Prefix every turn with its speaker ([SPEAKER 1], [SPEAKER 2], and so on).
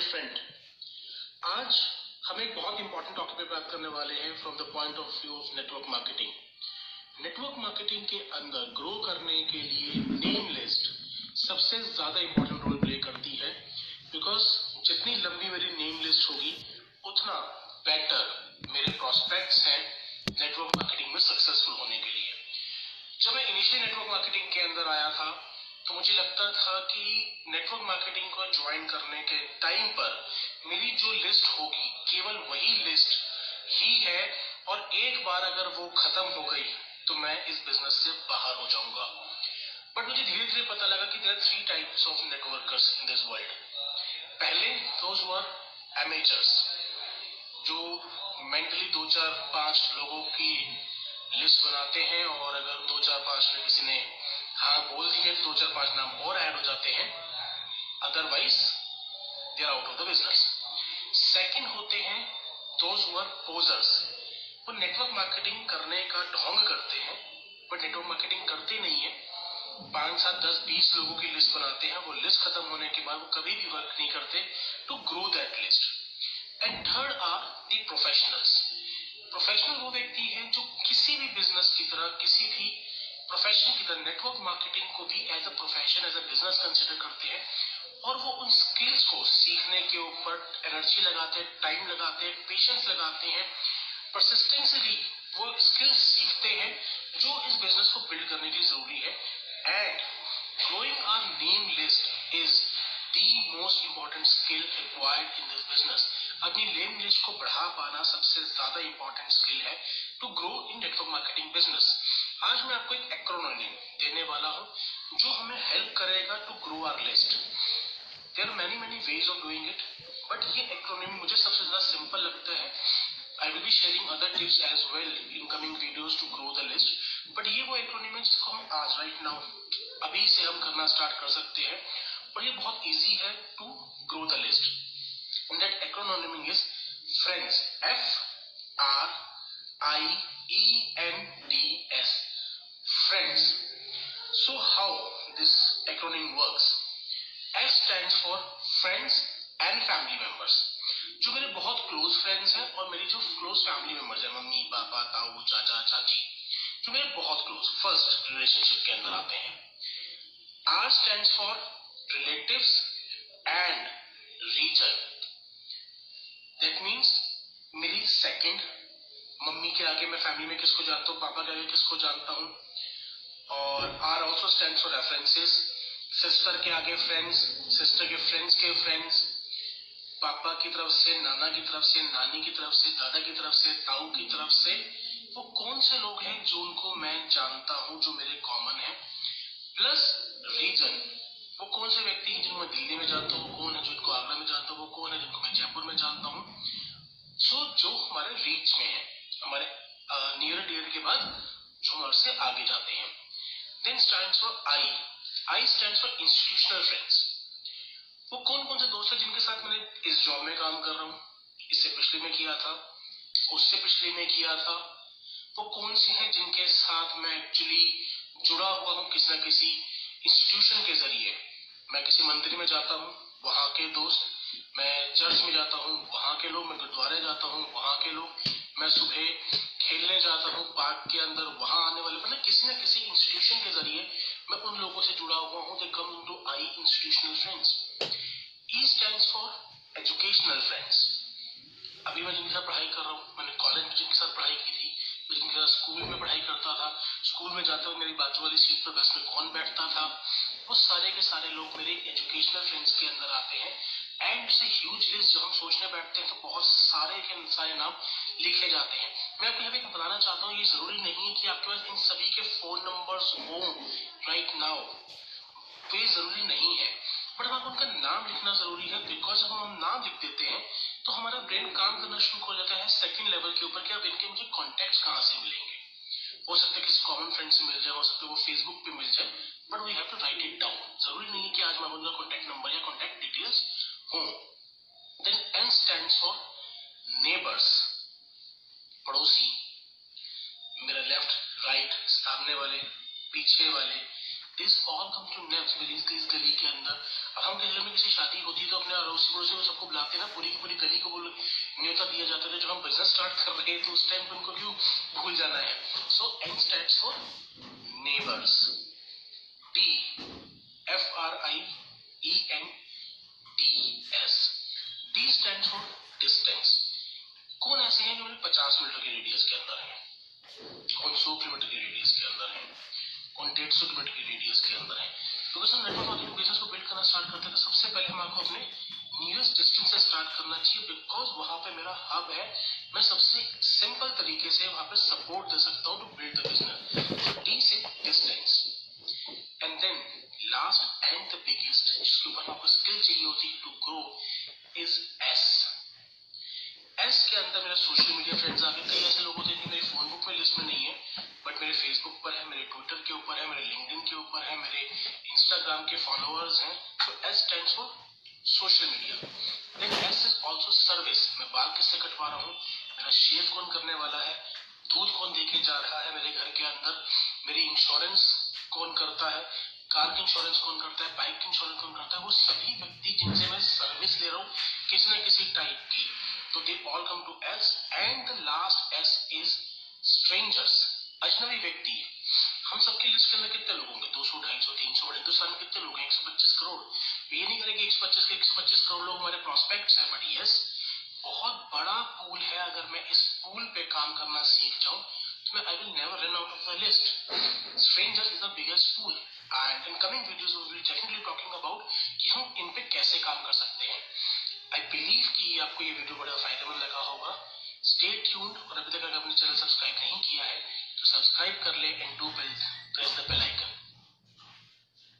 [SPEAKER 1] Dear friend आज हम एक बहुत इंपॉर्टेंट टॉपिक पे बात करने वाले हैं from the point of view of network marketing network marketing के अंदर ग्रो करने के लिए नेम लिस्ट सबसे ज़्यादा इंपॉर्टेंट रोल प्ले करती है बिकॉज़ जितनी लंबी मेरी नेम लिस्ट होगी, उतना बेटर मेरे प्रोस्पेक्ट्स हैं नेटवर्क मार्केटिंग में सक्सेसफुल होने के लिए। जब मैं इनिशियल नेटवर्क मार्केटिंग के अंदर आया था तो मुझे लगता था कि नेटवर्क मार्केटिंग को ज्वाइन करने के टाइम पर मेरी जो लिस्ट होगी, केवल वही लिस्ट ही है और एक बार अगर वो खत्म हो गई तो मैं इस बिज़नेस से बाहर हो जाऊँगा। बट मुझे धीरे धीरे पता लगा कि there three types of networkers in this world पहले दोज वर एमेचर्स जो मेंटली दो चार पाँच लोगों की लिस्ट बनाते हैं और अगर दो चार पाँच में किसी ने हाँ बोल दिए, दो चार पाँच नाम और ऐड हो जाते हैं। Otherwise they are out of the business second होते हैं दोज वर पोजर्स वो नेटवर्क मार्केटिंग करने का ढोंग करते हैं बट नेटवर्क मार्केटिंग करते नहीं है। पाँच, सात, दस, बीस लोगों की लिस्ट बनाते हैं, वो लिस्ट खत्म होने के बाद वो कभी भी वर्क नहीं करते to grow that list and third are the professionals professional वो व्यक्ति है जो किसी भी बिज़नेस की तरह, किसी भी प्रोफेशन की तरह नेटवर्क मार्केटिंग को भी as a profession as a business consider करते हैं और वो उन स्किल्स को सीखने के ऊपर एनर्जी लगाते हैं टाइम लगाते हैं पेशेंस लगाते हैं परसिस्टेंसली वो स्किल्स सीखते हैं जो इस बिज़नेस को बिल्ड करने की ज़रूरी है। And growing our name list is the most important skill required in this business अपनी नेम लिस्ट को बढ़ा पाना सबसे ज़्यादा इंपॉर्टेंट स्किल है to grow in network marketing business आज मैं आपको एक एक्रोनिम देने वाला हूँ, जो हमें हेल्प करेगा to grow our list there are many many ways of doing it but ये एक्रोनिम मुझे सबसे ज़्यादा सिंपल लगता है। I will be sharing other tips as well in coming videos to grow the list but ये वो acronym है जिसको हम आज राइट नाउ अभी से हम करना स्टार्ट कर सकते हैं, और ये बहुत इजी है to grow the list that acronym is friends F R I E N D S friends. So how this acronym works? F stands for friends and family members. जो मेरे बहुत क्लोज फ्रेंड्स हैं और मेरी जो close family members हैं, mummy, पापा, ताऊ, चाचा, चाची, जो मेरे बहुत क्लोज फ़र्स्ट रिलेशनशिप के अंदर आते हैं R stand for relatives and reason that means मेरी सेकंड मम्मी के आगे मैं फैमिली में किसको जानता हूँ, पापा के आगे किसको जानता हूँ और R also stand for references sister के आगे फ्रेंड्स सिस्टर के फ्रेंड्स के फ्रेंड्स पापा की तरफ़ से नाना की तरफ़ से नानी की तरफ़ से दादा की तरफ़ से ताऊ की तरफ़ से वो कौन से लोग हैं जो उनको मैं जानता हूँ जो मेरे कॉमन है? प्लस रीजन वो कौन से व्यक्ति हैं जिनको मैं दिल्ली में जानता हूँ कौन है जिनको आगरा में जानता हूँ वो कौन है जिनको मैं जयपुर में जानता हूँ? सो so, जो हमारे रीच में है हमारे नियर डियर के बाद जो हमारे आगे जाते हैं। Then stands for I I stands for institutional friends वो कौन कौन से दोस्त हैं जिनके साथ मैंने इस जॉब में काम कर रहा हूँ? इससे पिछले में किया था, उससे पिछले में किया था। वो कौन से हैं जिनके साथ मैं एक्चुअली जुड़ा हुआ हूँ किसी ना किसी इंस्टीट्यूशन के ज़रिए? मैं किसी मंदिर में जाता हूँ, वहाँ के दोस्त। मैं चर्च में जाता हूँ, वहाँ के लोग। मैं गुरुद्वारे जाता हूँ, वहाँ के लोग। मैं सुबह खेलने जाता हूँ पार्क के अंदर। वहाँ आने वाले institutional friends E stand for educational friends अभी मैं जिनके साथ पढ़ाई कर रहा हूँ, मैंने कॉलेज में जिनके साथ पढ़ाई की थी, मैं जिनके साथ स्कूल में पढ़ाई करता था स्कूल में जाते हुए मेरी बाजू वाली सीट पर बस में कौन बैठता था, वो सारे के सारे लोग मेरे एजुकेशनल फ्रेंड्स के अंदर आते हैं एंड से ह्यूज लिस्ट जब हम सोचने बैठते हैं तो बहुत सारे के सारे नाम लिखे जाते हैं। मैं आपको यहाँ पे बताना चाहता हूँ, ये ज़रूरी नहीं है कि आपके पास इन सभी के फ़ोन नंबर्स हो राइट नाउ तो ये ज़रूरी नहीं है। बट अब उनका नाम लिखना ज़रूरी है बिकॉज़ जब हम नाम लिख देते हैं तो हमारा ब्रेन काम करना शुरू हो जाता है सेकंड लेवल के ऊपर कि अब इनके मुझे कॉन्टेक्ट कहाँ से मिलेंगे। हो सकता है किसी कॉमन फ्रेंड से मिल जाए, हो सकता है वो फेसबुक पे मिल जाए but we have to write it down ज़रूरी नहीं है कि आज मैं उनका कॉन्टेक्ट नंबर या कॉन्टेक्ट डिटेल्स हूँ। Then N stand for neighbours पड़ोसी, मेरा लेफ़्ट राइट सामने वाले, पीछे वाले this all come to next experience इस गली के अंदर। अब हम घर में किसी शादी होती तो अपने अड़ोसी पड़ोसी को सबको बुलाते ना, पूरी की पूरी गली को बोल, न्योता दिया जाता था, जब हम बिज़नेस स्टार्ट कर रहे हैं तो उस टाइम पे उनको क्यों भूल जाना है? So N stands for neighbours the 150 metre की रेडियस के अंदर है। क्योंकि सर नेटवर्क ऑफ़ एजुकेशन को बिल्ड करना स्टार्ट करते हैं। तो सबसे पहले हम आपको अपने नियरेस्ट डिस्टेंस से स्टार्ट करना चाहिए बिकॉज़ वहाँ पे मेरा हब है। मैं सबसे सिंपल तरीके से वहाँ पे सपोर्ट दे सकता हूँ टू बिल्ड द बिज़नेस मेरा शेव कौन करने वाला है? दूध कौन देके जा रहा है मेरे घर के अंदर? मेरी इंश्योरेंस कौन करता है? कार की इंश्योरेंस कौन करता है? बाइक की इंश्योरेंस कौन करता है? वो सभी व्यक्ति जिनसे मैं सर्विस ले रहा हूँ, किसी न किसी टाइप की। तो they all come to S and the last S is strangers अजनबी व्यक्ति। हम सबकी लिस्ट के अंदर कितने लोग होंगे? दो सौ, ढाई सौ, तीन सौ हिंदुस्तान में कितने लोग हैं? एक सौ पच्चीस करोड़। ये नहीं करेंगे एक सौ पच्चीस के एक सौ पच्चीस करोड़ लोग हमारे प्रोस्पेक्ट्स हैं बट यस बहुत बड़ा पूल है। अगर मैं इस पूल पे काम करना सीख जाऊँ तो मैं I will never run out of the list strangers is the biggest pool and in coming videos we will definitely talking about कि हम इन पे कैसे काम कर सकते हैं। आई बिलीव कि आपको ये वीडियो बड़ा फ़ायदेमंद लगा होगा। स्टे ट्यून्ड और अभी तक अगर अपने चैनल सब्सक्राइब नहीं किया है तो सब्सक्राइब कर ले and do bell press the bell icon